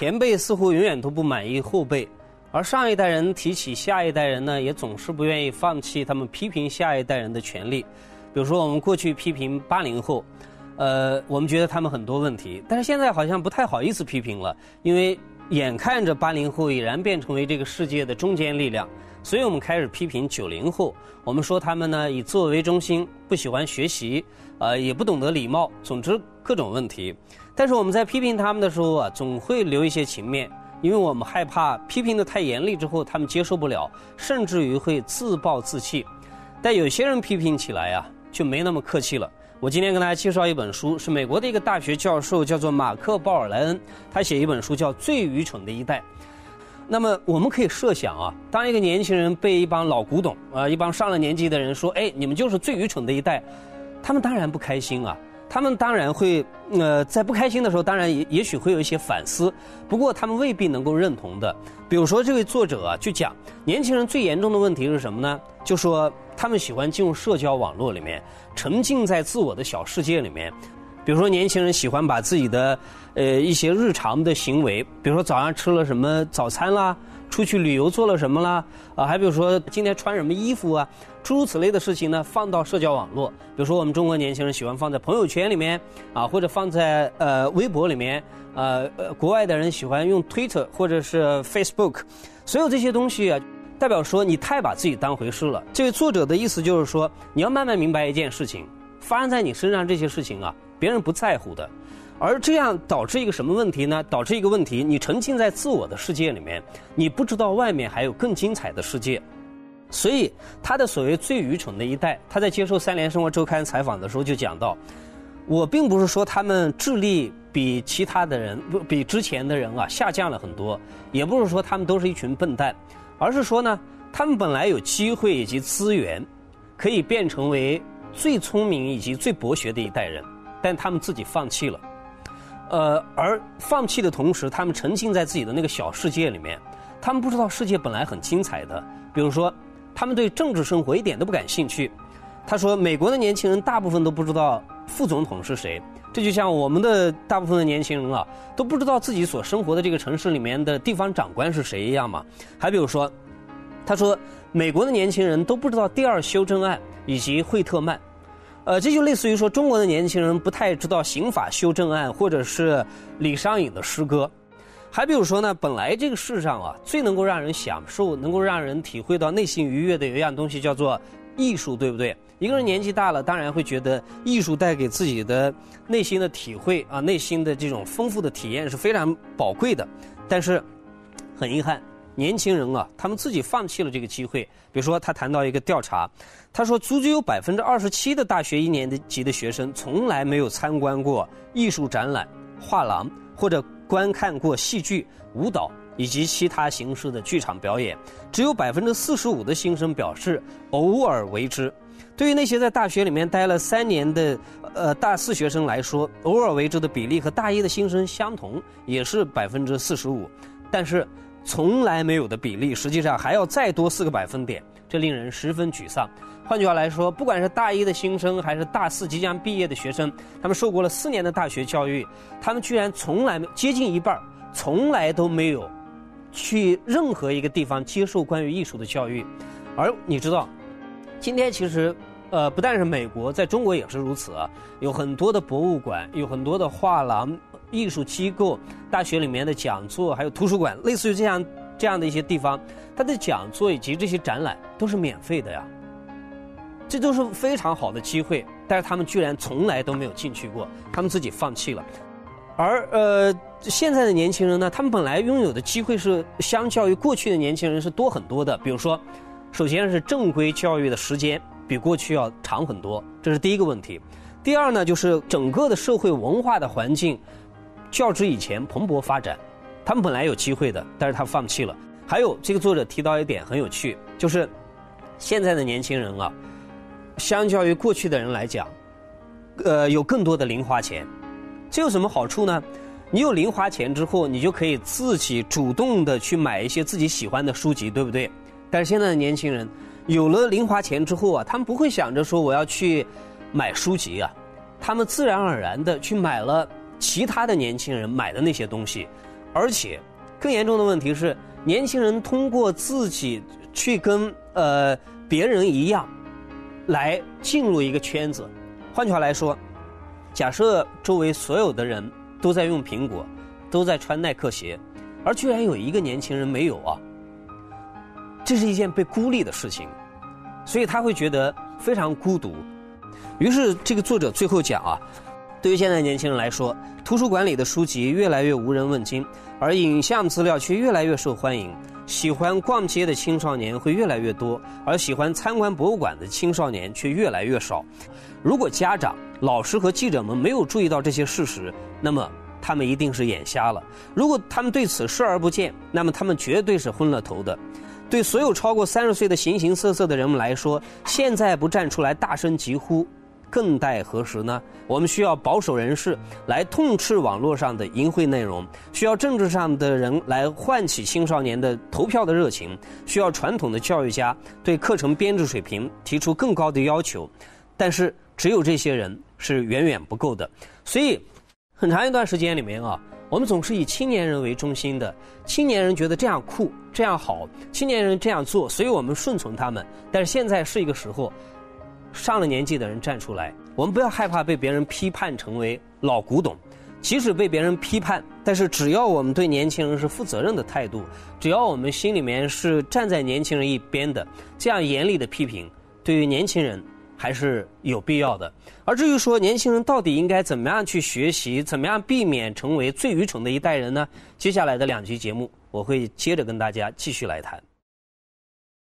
前辈似乎永远都不满意后辈，而上一代人提起下一代人呢，也总是不愿意放弃他们批评下一代人的权利。比如说，我们过去批评八零后，呃，我们觉得他们很多问题，但是现在好像不太好意思批评了，因为眼看着八零后已然变成为这个世界的中坚力量，所以我们开始批评九零后。我们说他们呢以自我为中心，不喜欢学习，呃，也不懂得礼貌，总之各种问题。但是我们在批评他们的时候啊，总会留一些情面，因为我们害怕批评的太严厉之后，他们接受不了，甚至于会自暴自弃。但有些人批评起来呀。就没那么客气了。我今天跟大家介绍一本书，是美国的一个大学教授，叫做马克·鲍尔莱恩，他写一本书叫《最愚蠢的一代》。那么我们可以设想啊，当一个年轻人被一帮老古董啊，一帮上了年纪的人说：“哎，你们就是最愚蠢的一代。”他们当然不开心啊。他们当然会，呃，在不开心的时候，当然也也许会有一些反思。不过他们未必能够认同的。比如说这位作者啊，就讲年轻人最严重的问题是什么呢？就说他们喜欢进入社交网络里面，沉浸在自我的小世界里面。比如说年轻人喜欢把自己的呃一些日常的行为，比如说早上吃了什么早餐啦。出去旅游做了什么啦？啊，还比如说今天穿什么衣服啊，诸如此类的事情呢，放到社交网络。比如说我们中国年轻人喜欢放在朋友圈里面啊，或者放在呃微博里面。呃呃，国外的人喜欢用 Twitter 或者是 Facebook。所有这些东西啊，代表说你太把自己当回事了。这位作者的意思就是说，你要慢慢明白一件事情，发生在你身上这些事情啊，别人不在乎的。而这样导致一个什么问题呢？导致一个问题，你沉浸在自我的世界里面，你不知道外面还有更精彩的世界。所以他的所谓最愚蠢的一代，他在接受《三联生活周刊》采访的时候就讲到：我并不是说他们智力比其他的人不比之前的人啊下降了很多，也不是说他们都是一群笨蛋，而是说呢，他们本来有机会以及资源，可以变成为最聪明以及最博学的一代人，但他们自己放弃了。呃，而放弃的同时，他们沉浸在自己的那个小世界里面，他们不知道世界本来很精彩的。比如说，他们对政治生活一点都不感兴趣。他说，美国的年轻人大部分都不知道副总统是谁，这就像我们的大部分的年轻人啊，都不知道自己所生活的这个城市里面的地方长官是谁一样嘛。还比如说，他说，美国的年轻人都不知道第二修正案以及惠特曼。呃，这就类似于说，中国的年轻人不太知道刑法修正案，或者是李商隐的诗歌。还比如说呢，本来这个世上啊，最能够让人享受、能够让人体会到内心愉悦的有一样东西，叫做艺术，对不对？一个人年纪大了，当然会觉得艺术带给自己的内心的体会啊，内心的这种丰富的体验是非常宝贵的。但是，很遗憾。年轻人啊，他们自己放弃了这个机会。比如说，他谈到一个调查，他说，足足有百分之二十七的大学一年级的学生从来没有参观过艺术展览、画廊或者观看过戏剧、舞蹈以及其他形式的剧场表演。只有百分之四十五的新生表示偶尔为之。对于那些在大学里面待了三年的呃大四学生来说，偶尔为之的比例和大一的新生相同，也是百分之四十五。但是。从来没有的比例，实际上还要再多四个百分点，这令人十分沮丧。换句话来说，不管是大一的新生，还是大四即将毕业的学生，他们受过了四年的大学教育，他们居然从来没接近一半，从来都没有去任何一个地方接受关于艺术的教育。而你知道，今天其实，呃，不但是美国，在中国也是如此啊，有很多的博物馆，有很多的画廊。艺术机构、大学里面的讲座，还有图书馆，类似于这样这样的一些地方，它的讲座以及这些展览都是免费的呀。这都是非常好的机会，但是他们居然从来都没有进去过，他们自己放弃了。而呃，现在的年轻人呢，他们本来拥有的机会是相较于过去的年轻人是多很多的。比如说，首先是正规教育的时间比过去要长很多，这是第一个问题。第二呢，就是整个的社会文化的环境。较之以前蓬勃发展，他们本来有机会的，但是他放弃了。还有这个作者提到一点很有趣，就是现在的年轻人啊，相较于过去的人来讲，呃，有更多的零花钱。这有什么好处呢？你有零花钱之后，你就可以自己主动的去买一些自己喜欢的书籍，对不对？但是现在的年轻人有了零花钱之后啊，他们不会想着说我要去买书籍啊，他们自然而然的去买了。其他的年轻人买的那些东西，而且更严重的问题是，年轻人通过自己去跟呃别人一样，来进入一个圈子。换句话来说，假设周围所有的人都在用苹果，都在穿耐克鞋，而居然有一个年轻人没有啊，这是一件被孤立的事情，所以他会觉得非常孤独。于是这个作者最后讲啊。对于现在年轻人来说，图书馆里的书籍越来越无人问津，而影像资料却越来越受欢迎。喜欢逛街的青少年会越来越多，而喜欢参观博物馆的青少年却越来越少。如果家长、老师和记者们没有注意到这些事实，那么他们一定是眼瞎了；如果他们对此视而不见，那么他们绝对是昏了头的。对所有超过三十岁的形形色色的人们来说，现在不站出来大声疾呼。更待何时呢？我们需要保守人士来痛斥网络上的淫秽内容，需要政治上的人来唤起青少年的投票的热情，需要传统的教育家对课程编制水平提出更高的要求。但是，只有这些人是远远不够的。所以，很长一段时间里面啊，我们总是以青年人为中心的。青年人觉得这样酷，这样好，青年人这样做，所以我们顺从他们。但是现在是一个时候。上了年纪的人站出来，我们不要害怕被别人批判成为老古董。即使被别人批判，但是只要我们对年轻人是负责任的态度，只要我们心里面是站在年轻人一边的，这样严厉的批评对于年轻人还是有必要的。而至于说年轻人到底应该怎么样去学习，怎么样避免成为最愚蠢的一代人呢？接下来的两集节目，我会接着跟大家继续来谈。